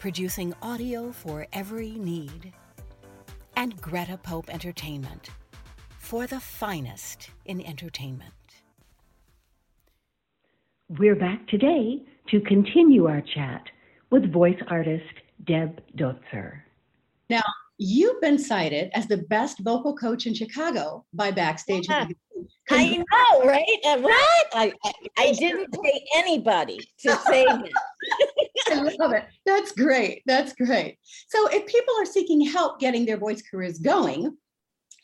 producing audio for every need. And Greta Pope Entertainment, for the finest in entertainment. We're back today to continue our chat with voice artist Deb Doetzer. Now, you've been cited as the best vocal coach in Chicago by Backstage. Yeah. I know, right? Uh, what? I, I, I didn't pay anybody to say that. I love it. That's great. That's great. So, if people are seeking help getting their voice careers going,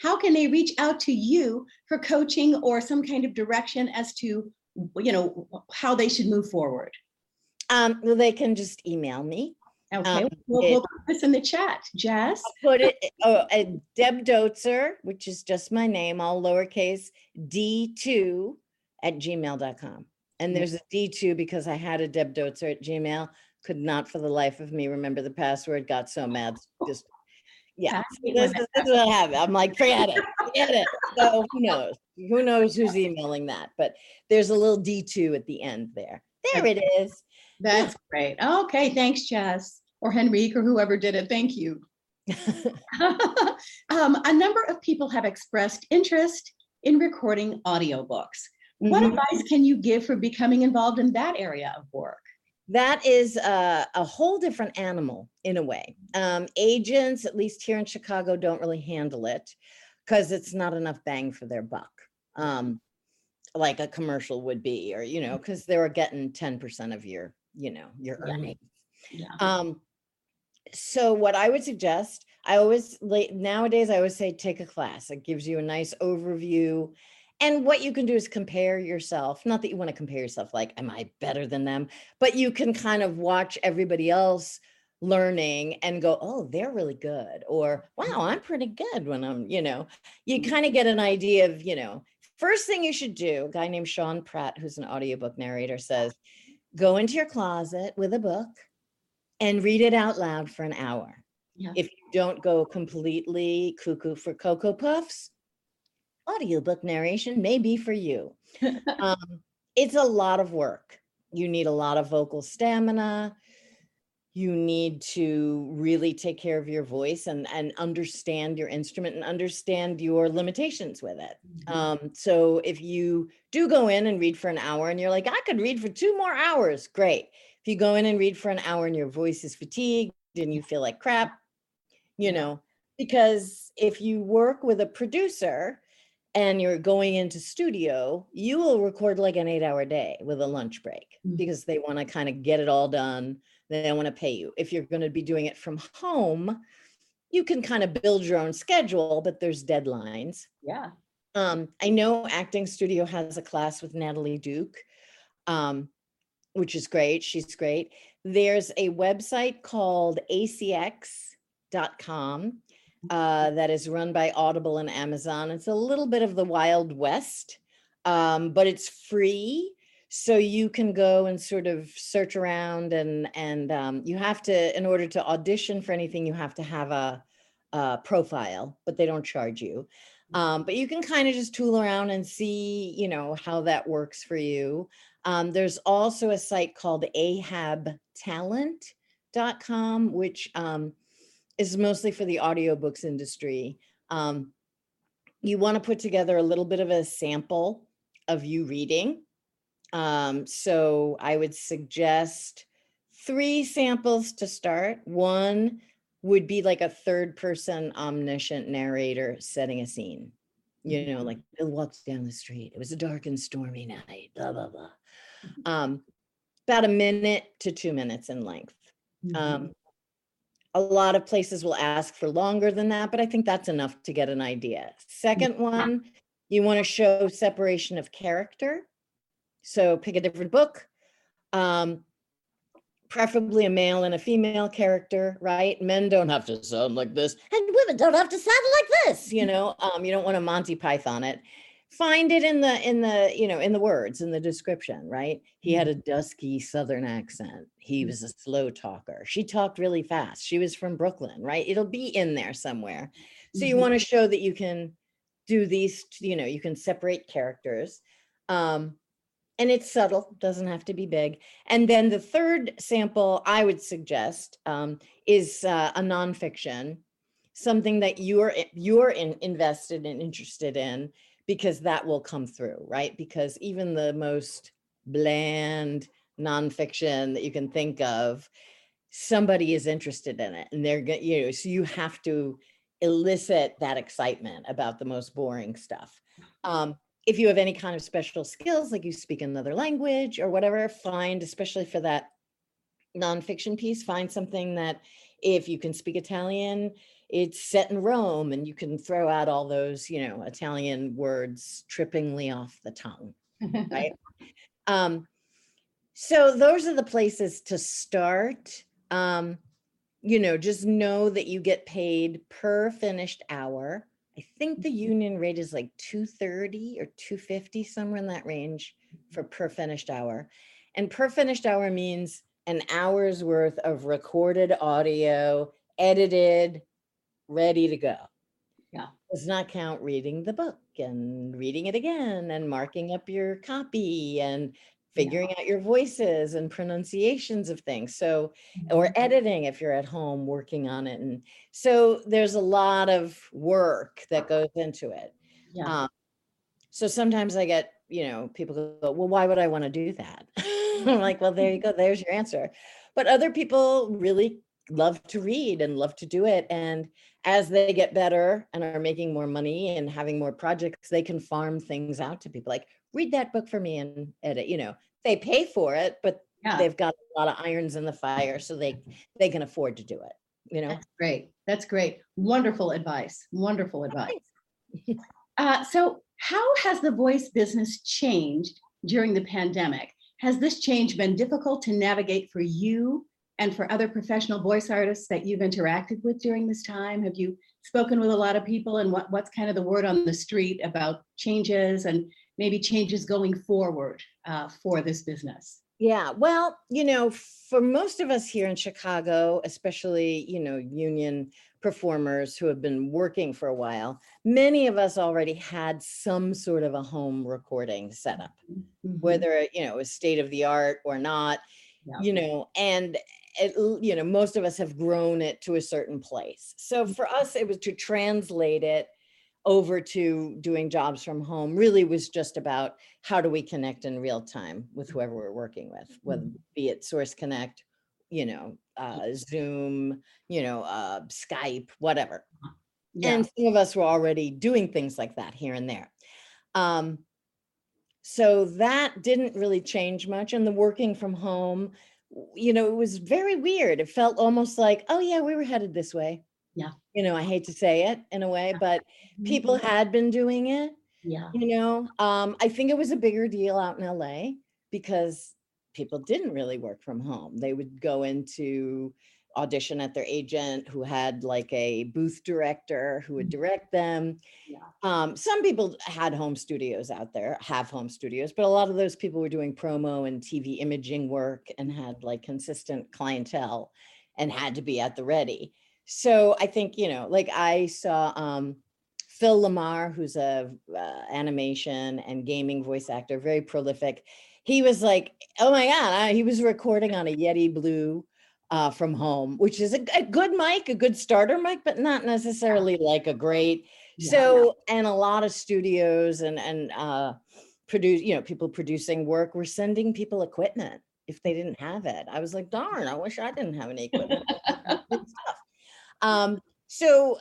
how can they reach out to you for coaching or some kind of direction as to, you know, how they should move forward? Um, well, they can just email me. Okay, Um, we'll, it- we'll put this in the chat. Jess, I'll put it, oh, uh, Deb Doetzer, which is just my name, all lowercase, D2 at gmail.com. And there's a D2 because I had a Deb Doetzer at Gmail, could not for the life of me remember the password, got so mad. Just, yeah, this, this is what I have. I'm like, forget it, forget it. So who knows? Who knows who's emailing that? But there's a little D2 at the end there. There it is. that's great. Okay, thanks, Jess, or Henrique, or whoever did it. Thank you. um, a number of people have expressed interest in recording audiobooks. What Mhm. advice can you give for becoming involved in that area of work? That is a, a whole different animal in a way. Um, agents, at least here in Chicago, don't really handle it because it's not enough bang for their buck, um, like a commercial would be, or you know, because they were getting ten percent of your, you know, your Yeah. earnings. Yeah. Um, so what I would suggest, I always nowadays I always say take a class. It gives you a nice overview. And what you can do is compare yourself. Not that you want to compare yourself like, am I better than them? But you can kind of watch everybody else learning and go, oh, they're really good. Or wow, I'm pretty good when I'm, you know, you mm-hmm. kind of get an idea of, you know, first thing you should do, a guy named Sean Pratt, who's an audiobook narrator, says, go into your closet with a book and read it out loud for an hour. Yeah. If you don't go completely cuckoo for Cocoa Puffs, audiobook narration may be for you. um, it's a lot of work. You need a lot of vocal stamina. You need to really take care of your voice and, and understand your instrument and understand your limitations with it. Um, so if you do go in and read for an hour and you're like, I could read for two more hours, great. If you go in and read for an hour and your voice is fatigued and you feel like crap, you know, because if you work with a producer and you're going into studio, you will record like an eight hour day with a lunch break Mm. because they want to kind of get it all done. They don't want to pay you. If you're going to be doing it from home, you can kind of build your own schedule, but there's deadlines. yeah. Um, I know Acting Studio has a class with Natalie Duke, um, which is great. She's great. There's a website called acx.com uh, that is run by Audible and Amazon. It's a little bit of the Wild West, um, but it's free. So you can go and sort of search around and and um, you have to, in order to audition for anything, you have to have a, a profile, but they don't charge you. Um, but you can kind of just tool around and see, you know, how that works for you. Um, there's also a site called ahabtalent.com, which um, is mostly for the audiobooks industry. Um, you want to put together a little bit of a sample of you reading. Um, so I would suggest three samples to start. One would be like a third person omniscient narrator setting a scene. You know, like Bill walks down the street. It was a dark and stormy night, blah, blah, blah. Um, about a minute to two minutes in length. Um, a lot of places will ask for longer than that, but I think that's enough to get an idea. Second one, you want to show separation of character. So pick a different book. Um, preferably a male and a female character, right? Men don't have to sound like this, and women don't have to sound like this. You know, um, you don't want to Monty Python it. Find it in the in the you know in the words in the description, right? He had a dusky Southern accent. He was a slow talker. She talked really fast. She was from Brooklyn, right? It'll be in there somewhere. So you Mhm. want to show that you can do these. You know, you can separate characters. Um, and it's subtle doesn't have to be big and then the third sample i would suggest um, is uh, a nonfiction something that you're you're in, invested and interested in because that will come through right? Because even the most bland nonfiction that you can think of somebody is interested in it and they're going you know so you have to elicit that excitement about the most boring stuff. Um, if you have any kind of special skills, like you speak another language or whatever, find, especially for that nonfiction piece, find something that if you can speak Italian, it's set in Rome and you can throw out all those, you know, Italian words trippingly off the tongue. right? Um, so those are the places to start. Um, you know, just know that you get paid per finished hour. I think the union rate is like 230 or 250, somewhere in that range for per finished hour. And per finished hour means an hour's worth of recorded audio, edited, ready to go. Yeah. Does not count reading the book and reading it again and marking up your copy and figuring out your voices and pronunciations of things. So, or editing if you're at home working on it. And so there's a lot of work that goes into it. Yeah. Um, so sometimes I get, you know, people go, well, why would I want to do that? I'm like, well, there you go. There's your answer. But other people really love to read and love to do it. And as they get better and are making more money and having more projects, they can farm things out to people like, read that book for me and edit, you know, they pay for it, but Yeah. they've got a lot of irons in the fire. So they, they can afford to do it, you know? That's great. That's great. Wonderful advice. Wonderful advice. Uh, so, how has the voice business changed during the pandemic? Has this change been difficult to navigate for you and for other professional voice artists that you've interacted with during this time? Have you spoken with a lot of people, and what, what's kind of the word on the street about changes and maybe changes going forward uh, for this business? Yeah, well, you know, for most of us here in Chicago, especially, you know, union performers who have been working for a while, many of us already had some sort of a home recording setup, Mhm. whether, you know, it was state of the art or not, Yeah. you know, and it, you know, most of us have grown it to a certain place. So for us, it was to translate it over to doing jobs from home really was just about how do we connect in real time with whoever we're working with, whether be it Source Connect, you know, uh, Zoom, you know, uh, Skype, whatever. Yeah. And some of us were already doing things like that here and there. Um, so that didn't really change much. And the working from home, you know, it was very weird. It felt almost like, oh, yeah, we were headed this way. Yeah. You know, I hate to say it in a way, but people had been doing it yeah. you know um, i think it was a bigger deal out in la because people didn't really work from home they would go into audition at their agent who had like a booth director who would direct them Yeah. um, some people had home studios out there have home studios but a lot of those people were doing promo and tv imaging work and had like consistent clientele and had to be at the ready so i think you know like i saw um, Phil LaMarr, who's a uh, animation and gaming voice actor, very prolific. He was like, "Oh my god!" I, he was recording on a Yeti Blue uh, from home, which is a, a good mic, a good starter mic, but not necessarily like a great. Yeah. So, and a lot of studios and and uh, produce, you know, people producing work were sending people equipment if they didn't have it. I was like, "Darn! I wish I didn't have any equipment." Um, so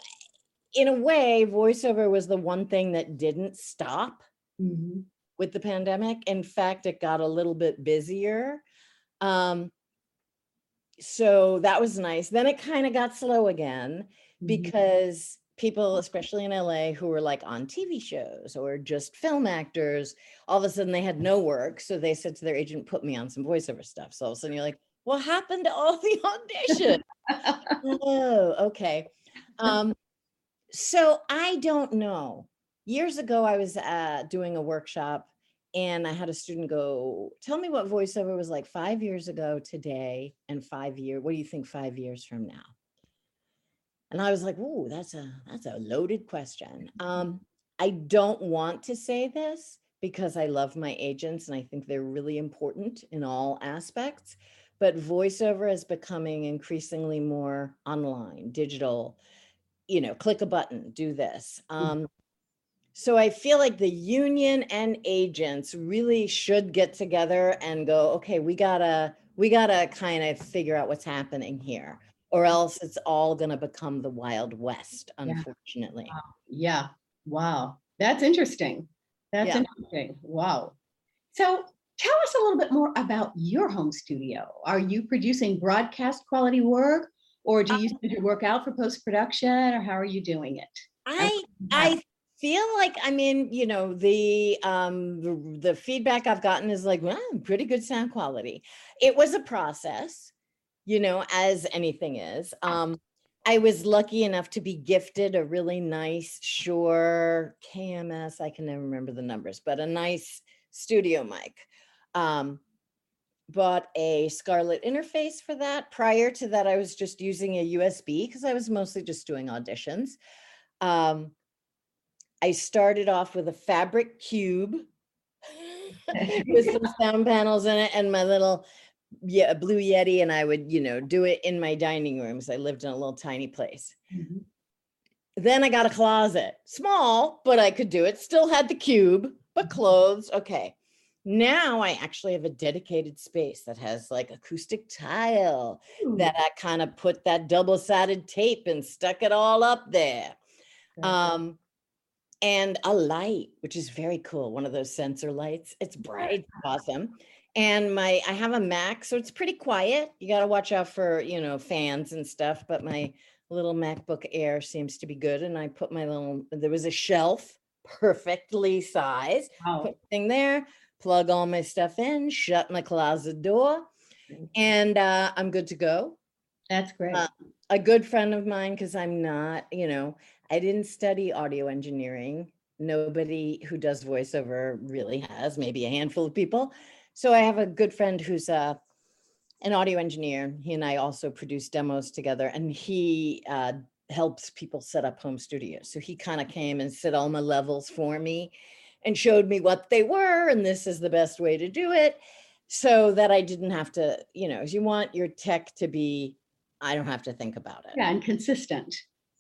in a way, voiceover was the one thing that didn't stop Mhm. with the pandemic. In fact, it got a little bit busier. Um, so that was nice. Then it kind of got slow again Mhm. because people, especially in LA, who were like on TV shows or just film actors, all of a sudden they had no work. So they said to their agent, put me on some voiceover stuff. So all of a sudden you're like, what happened to all the audition? oh, okay. Um, so I don't know. Years ago, I was uh, doing a workshop and I had a student go, Tell me what voiceover was like five years ago today and five years. What do you think five years from now? And I was like, Ooh, that's a that's a loaded question. Um, I don't want to say this because I love my agents and I think they're really important in all aspects. But voiceover is becoming increasingly more online, digital, you know, click a button, do this. Um, so I feel like the union and agents really should get together and go, okay, we gotta, we gotta kind of figure out what's happening here, or mm. else it's all gonna become the Wild West, unfortunately. Yeah. Wow. That's interesting. That's Yeah. interesting. Wow. So tell us a little bit more about your home studio. Are you producing broadcast quality work or do uh you send your work out for post production or how are you doing it? I I feel like I mean, you know, the um the, the feedback I've gotten is like, well, pretty good sound quality. It was a process, you know, as anything is. Um I was lucky enough to be gifted a really nice Shure KMS, I can never remember the numbers, but a nice studio mic. Um bought a Scarlett interface for that. Prior to that, I was just using a USB because I was mostly just doing auditions. Um, I started off with a fabric cube with some sound panels in it and my little yeah, blue Yeti, and I would, you know, do it in my dining rooms. I lived in a little tiny place. Mhm. Then I got a closet, small, but I could do it. Still had the cube, but clothes. Okay. Now I actually have a dedicated space that has like acoustic tile Ooh, that I kind of put that double sided tape and stuck it all up there. good. Um, and a light, which is very cool. One of those sensor lights. It's bright, awesome. And my I have a Mac, so it's pretty quiet. You got to watch out for you know fans and stuff. But my little MacBook Air seems to be good. And I put my little. There was a shelf, perfectly sized. Wow. Put thing there. Plug all my stuff in. Shut my closet door, and uh, I'm good to go That's great. uh, a good friend of mine because i'm not you know i didn't study audio engineering nobody who does voiceover really has maybe a handful of people so i have a good friend who's uh, an audio engineer he and i also produce demos together and he uh, helps people set up home studios so he kind of came and set all my levels for me and showed me what they were and this is the best way to do it so that i didn't have to you know you want your tech to be I don't have to think about it. yeah, and consistent.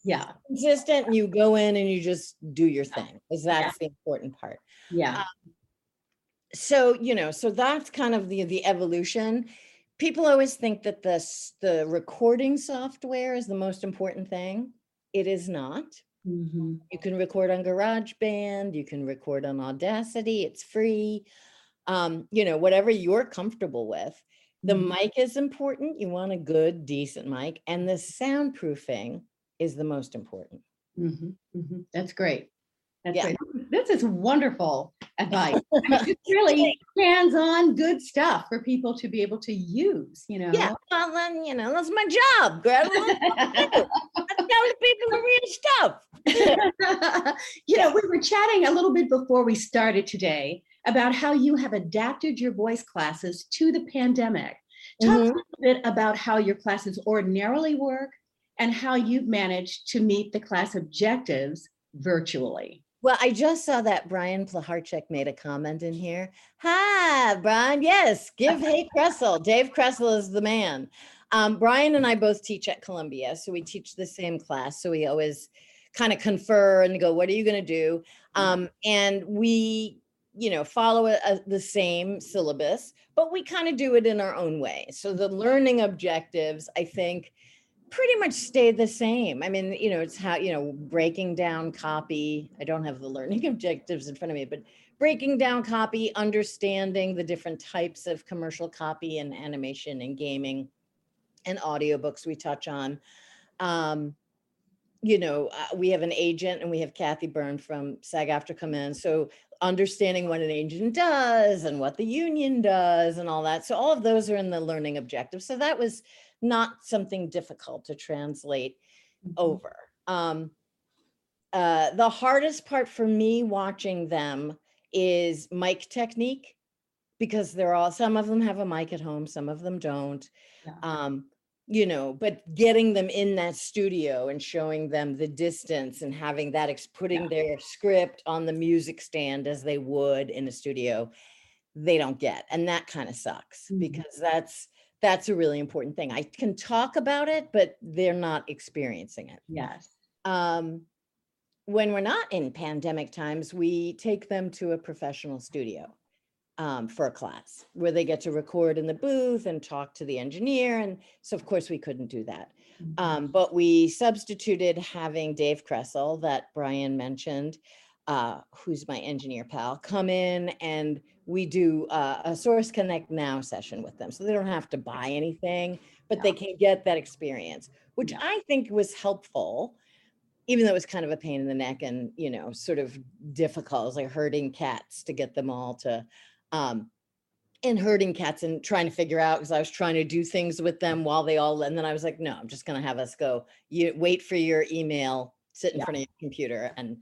Yeah. Consistent, you go in and you just do your thing, because that's the important part. Yeah. So, you know, so that's kind of the the evolution. People always think that the s- the recording software is the most important thing. It is not. Mhm. You can record on GarageBand, you can record on Audacity, it's free. Um, you know, whatever you're comfortable with. The Mhm. mic is important. You want a good, decent mic, and the soundproofing is the most important. Mhm, mhm. That's great. That's Yeah. great. This is wonderful advice. I mean, it's really hands-on, good stuff for people to be able to use. You know. Yeah, well, then you know that's my job, Greta. I'm people the real stuff. you know, we were chatting a little bit before we started today about how you have adapted your voice classes to the pandemic. Talk Mhm. a little bit about how your classes ordinarily work and how you've managed to meet the class objectives virtually. Well, I just saw that Brian Plaharchek made a comment in here. Hi, Brian. Yes, give Hey Kressel. Dave Kressel is the man. Um, Brian and I both teach at Columbia, so we teach the same class. So we always kind of confer and go, "What are you going to do?" Um, and we, you know, follow a, a- the same syllabus, but we kind of do it in our own way. So the learning objectives, I think, pretty much stayed the same. I mean, you know, it's how, you know, breaking down copy. I don't have the learning objectives in front of me, but breaking down copy, understanding the different types of commercial copy and animation and gaming and audiobooks we touch on. Um, you know, uh, we have an agent and we have Kathy Byrne from SAG-AFTRA come in. So understanding what an agent does and what the union does and all that. So all of those are in the learning objectives. So that was not something difficult to translate Mhm. over. Um, uh, the hardest part for me watching them is mic technique because they're all some of them have a mic at home, some of them don't. Yeah. Um, you know, but getting them in that studio and showing them the distance and having that ex- putting Yeah. their script on the music stand as they would in a studio, they don't get, and that kind of sucks Mhm. because that's that's a really important thing. I can talk about it, but they're not experiencing it Yes. um, when we're not in pandemic times, we take them to a professional studio um, for a class where they get to record in the booth and talk to the engineer. And so, of course, we couldn't do that. Mhm. Um, but we substituted having Dave Kressel, that Brian mentioned, uh, who's my engineer pal, come in and we do uh, a Source Connect Now session with them. So they don't have to buy anything, but they can get that experience, which. I think was helpful, even though it was kind of a pain in the neck and, you know, sort of difficult. It was like herding cats to get them all to, um, and herding cats and trying to figure out because I was trying to do things with them while they all, and then I was like, no, I'm just going to have us go. You wait for your email, sit in Yeah. front of your computer, and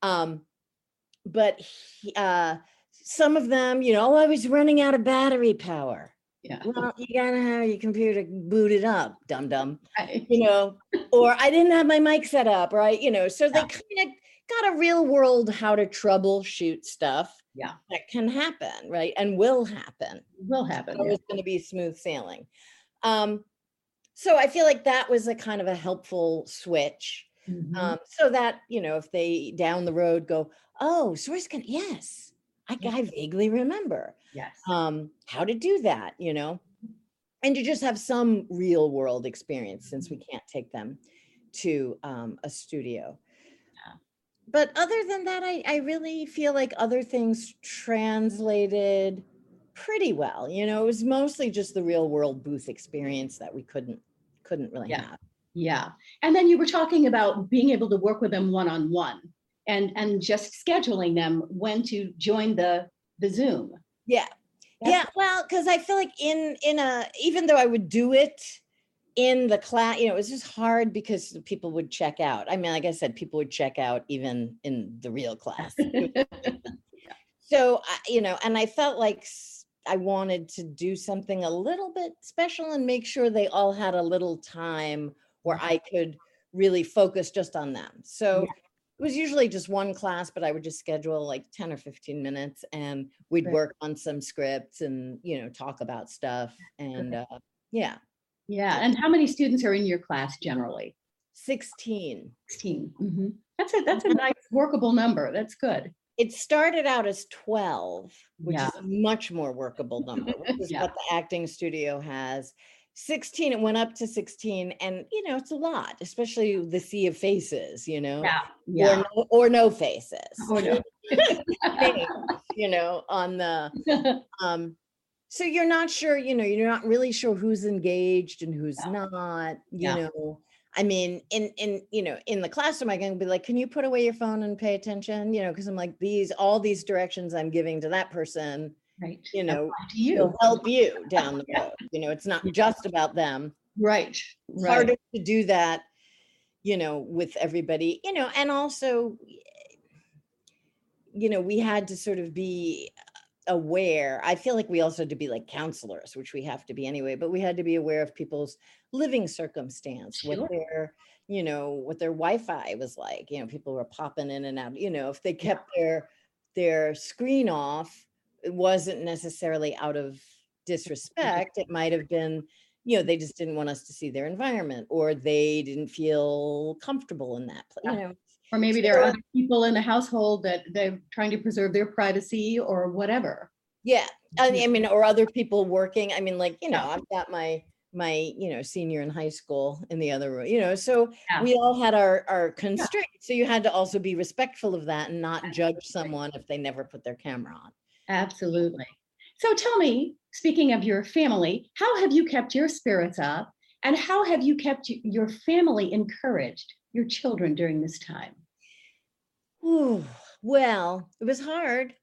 um, but he, uh, some of them, you know, oh, I was running out of battery power. Yeah. Well, you gotta have your computer booted up, dum dum. Right. You know, or I didn't have my mic set up, right? You know, so they kind of got a real world how to troubleshoot stuff. Yeah. That can happen, right? And will happen. Will happen. It's yeah. going to be smooth sailing. Um, so I feel like that was a kind of a helpful switch. Mhm. Um, so that, you know, if they down the road go, oh, source can, yes, I, I vaguely remember Yes. um, how to do that, you know, and to just have some real world experience since we can't take them to um, a studio. Yeah. But other than that, I, I really feel like other things translated pretty well. You know, it was mostly just the real world booth experience that we couldn't couldn't really Yeah. have. Yeah. And then you were talking about being able to work with them one on one and and just scheduling them when to join the the Zoom. Yeah. That's- Yeah, well, because I feel like in in a even though I would do it in the class, you know, it was just hard because people would check out. I mean, like I said, people would check out even in the real class. so you know, and I felt like I wanted to do something a little bit special and make sure they all had a little time where I could really focus just on them. So it was usually just one class, but I would just schedule like 10 or 15 minutes and we'd Right. work on some scripts and, you know, talk about stuff. And uh, yeah, Yeah. And how many students are in your class generally? 16. 16. Mhm. That's a that's a nice workable number. That's good. It started out as 12, which Yeah. is a much more workable number, which is Yeah. what the acting studio has. 16, it went up to 16. And, you know, it's a lot, especially the sea of faces, you know, Yeah. or, Yeah. no, or no faces, Oh, no. you know, on the, um, so you're not sure, you know, you're not really sure who's engaged and who's Yeah. not, you Yeah. know. I mean, in in you know, in the classroom, I can be like, "Can you put away your phone and pay attention?" You know, because I'm like, these all these directions I'm giving to that person, right. you know, to you. help you down the road. You know, it's not just about them. Right. Right. harder to do that, you know, with everybody, you know, and also, you know, we had to sort of be aware. I feel like we also had to be like counselors, which we have to be anyway, but we had to be aware of people's living circumstance, Sure. what their, you know, what their Wi-Fi was like. You know, people were popping in and out. You know, if they kept their their screen off, it wasn't necessarily out of disrespect. It might have been, you know, they just didn't want us to see their environment, or they didn't feel comfortable in that place. You know, Or maybe there are other people in the household that they're trying to preserve their privacy or whatever. Yeah, I mean, or other people working. I mean, like, you know, I've got my my you know senior in high school in the other room you know so Yeah. we all had our our constraints so you had to also be respectful of that and not judge someone if they never put their camera on Absolutely. So tell me, speaking of your family, how have you kept your spirits up and how have you kept your family encouraged, your children during this time? Ooh, well, it was hard.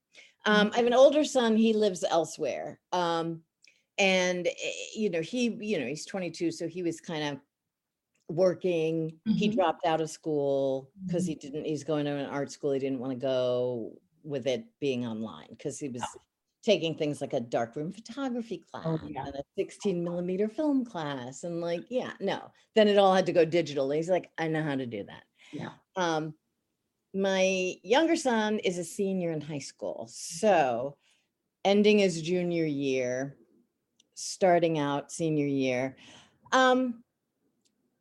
Um, I have an older son, he lives elsewhere. Um, and eh, you know, he, you know, he's 22, so he was kind of working. He Mhm. dropped out of school because Mhm. he didn't, he's going to an art school. He didn't want to go with it being online because he was taking things like a darkroom photography class Oh, yeah. and a 16 millimeter film class. And like, yeah, no. Then it all had to go digital. He's like, I know how to do that. Yeah. Um, my younger son is a senior in high school. So ending his junior year, starting out senior year, um,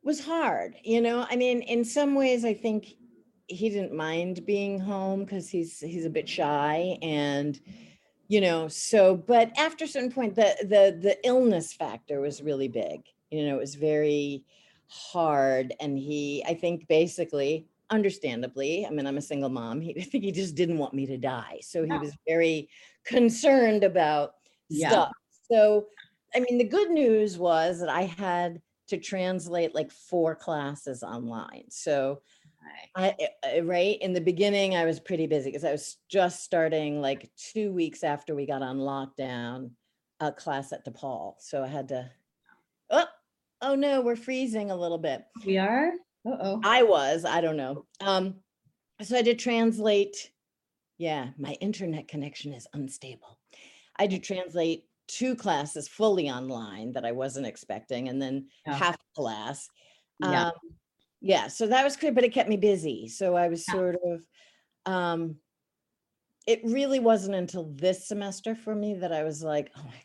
was hard. You know, I mean, in some ways, I think he didn't mind being home because he's he's a bit shy and you know so but after a certain point the the the illness factor was really big you know it was very hard and he i think basically understandably i mean i'm a single mom he, i think he just didn't want me to die so he Yeah. was very concerned about Yeah. stuff so i mean the good news was that i had to translate like four classes online so I, I- right in the beginning, I was pretty busy because I was just starting like two weeks after we got on lockdown, a class at DePaul. So I had to, oh, oh no, we're freezing a little bit. We are? Uh-oh. I was, I don't know. Um, so I did translate. Yeah, my internet connection is unstable. I did translate two classes fully online that I wasn't expecting, and then Yeah. half class. Um, yeah, so that was great, but it kept me busy. So I was Yeah. sort of, um, it really wasn't until this semester for me that I was like, oh my God.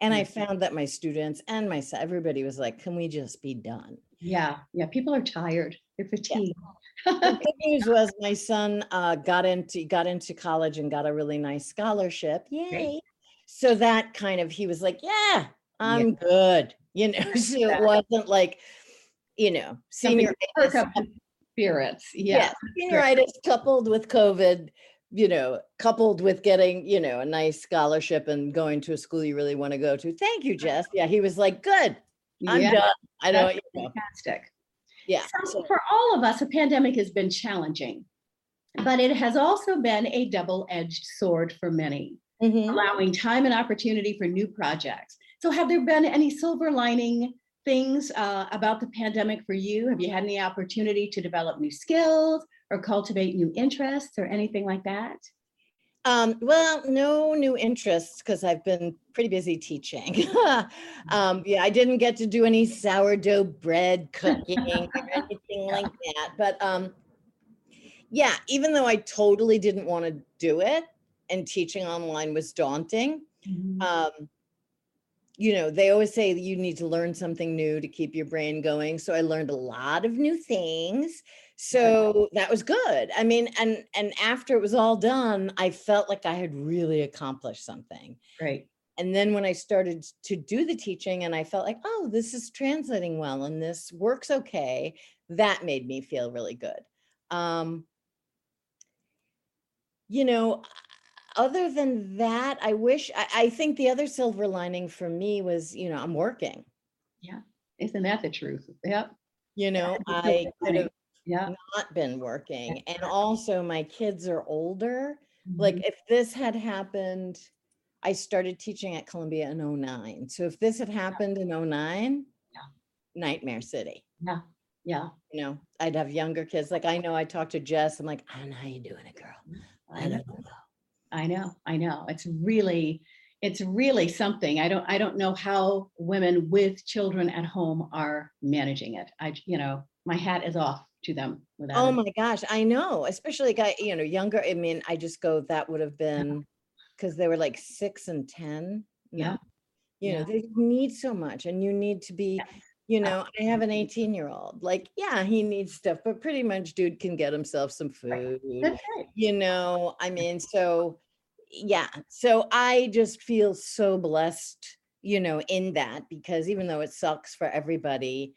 And I Mhm. found that my students and myself, everybody was like, can we just be done? Yeah. Yeah. People are tired. They're fatigued. the good news was my son uh, got into got into college and got a really nice scholarship. Yay! So that kind of he was like, "Yeah, I'm good," you know. So Yeah. it wasn't like, you know, Something to perk senioritis. spirits. Yeah, Yeah. senioritis coupled with COVID. You know, coupled with getting, you know, a nice scholarship and going to a school you really want to go to. Thank you, Jess. Yeah, he was like, good, I'm Yeah, done. I don't, you know, fantastic. yeah. So for all of us, a pandemic has been challenging, but it has also been a double-edged sword for many, Mhm. allowing time and opportunity for new projects. So have there been any silver lining things uh, about the pandemic for you? Have you had any opportunity to develop new skills or cultivate new interests or anything like that? Um, well, no new interests because I've been pretty busy teaching. um, yeah, I didn't get to do any sourdough bread cooking or anything like that. But um, yeah, even though I totally didn't want to do it and teaching online was daunting, um, you know, they always say that you need to learn something new to keep your brain going. So I learned a lot of new things. So that was good. I mean, and and after it was all done, I felt like I had really accomplished something. Right. And then when I started to do the teaching and I felt like, oh, this is translating well and this works okay, that made me feel really good. Um, you know, other than that, I wish, I, I think the other silver lining for me was, you know, I'm working. Yeah. Isn't that the truth? Yep. You know, I could have Yeah. not been working. And also, my kids are older. Like, Mhm. if this had happened, I started teaching at Columbia in 09. So, if this had happened in 09, Yeah. nightmare city. yeah. Yeah. You know, I'd have younger kids. Like, I know I talked to Jess. I'm like, I don't know how you doing it, girl. I don't know. I know, I know. It's really, it's really something. I don't, I don't know how women with children at home are managing it. I, you know, my hat is off to them without. Oh it. my gosh, I know, especially guy, you know, younger. I mean, I just go, that would have been because they were like six and 10. Yeah. You Yeah. know, they need so much and you need to be, you know, I have an 18 year old. Like, yeah, he needs stuff, but pretty much dude can get himself some food. Right. You know, I mean, so yeah. So I just feel so blessed you know, in that because even though it sucks for everybody,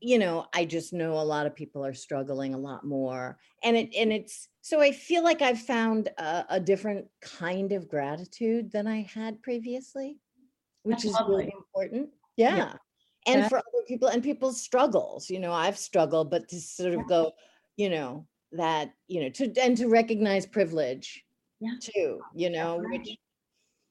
you know, I just know a lot of people are struggling a lot more. And it and it's so I feel like I've found a, a different kind of gratitude than I had previously, which That's is really lovely. important. Yeah. And That- for other people and people's struggles, you know, I've struggled, but to sort of go, you know, that, you know, to and to recognize privilege Yeah. too, you know, right. which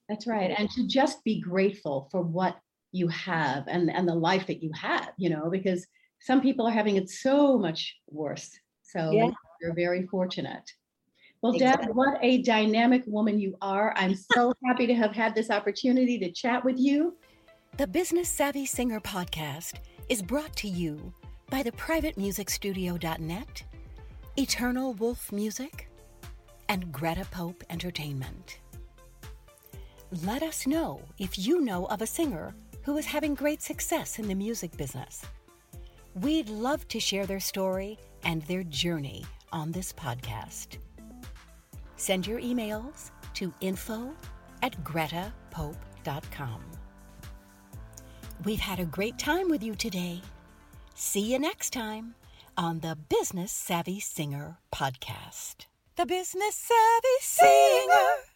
That's right. And to just be grateful for what you have and, and the life that you have, you know, because some people are having it so much worse. So Yeah. you're very fortunate. Well, Deb, Exactly. what a dynamic woman you are. I'm so happy to have had this opportunity to chat with you. The Business Savvy Singer podcast is brought to you by the privatemusicstudio.net, Eternal Wolf Music, and Greta Pope Entertainment. Let us know if you know of a singer who is having great success in the music business. We'd love to share their story and their journey on this podcast. Send your emails to info at gretapope.com. We've had a great time with you today. See you next time on the Business Savvy Singer podcast. The Business Savvy Singer.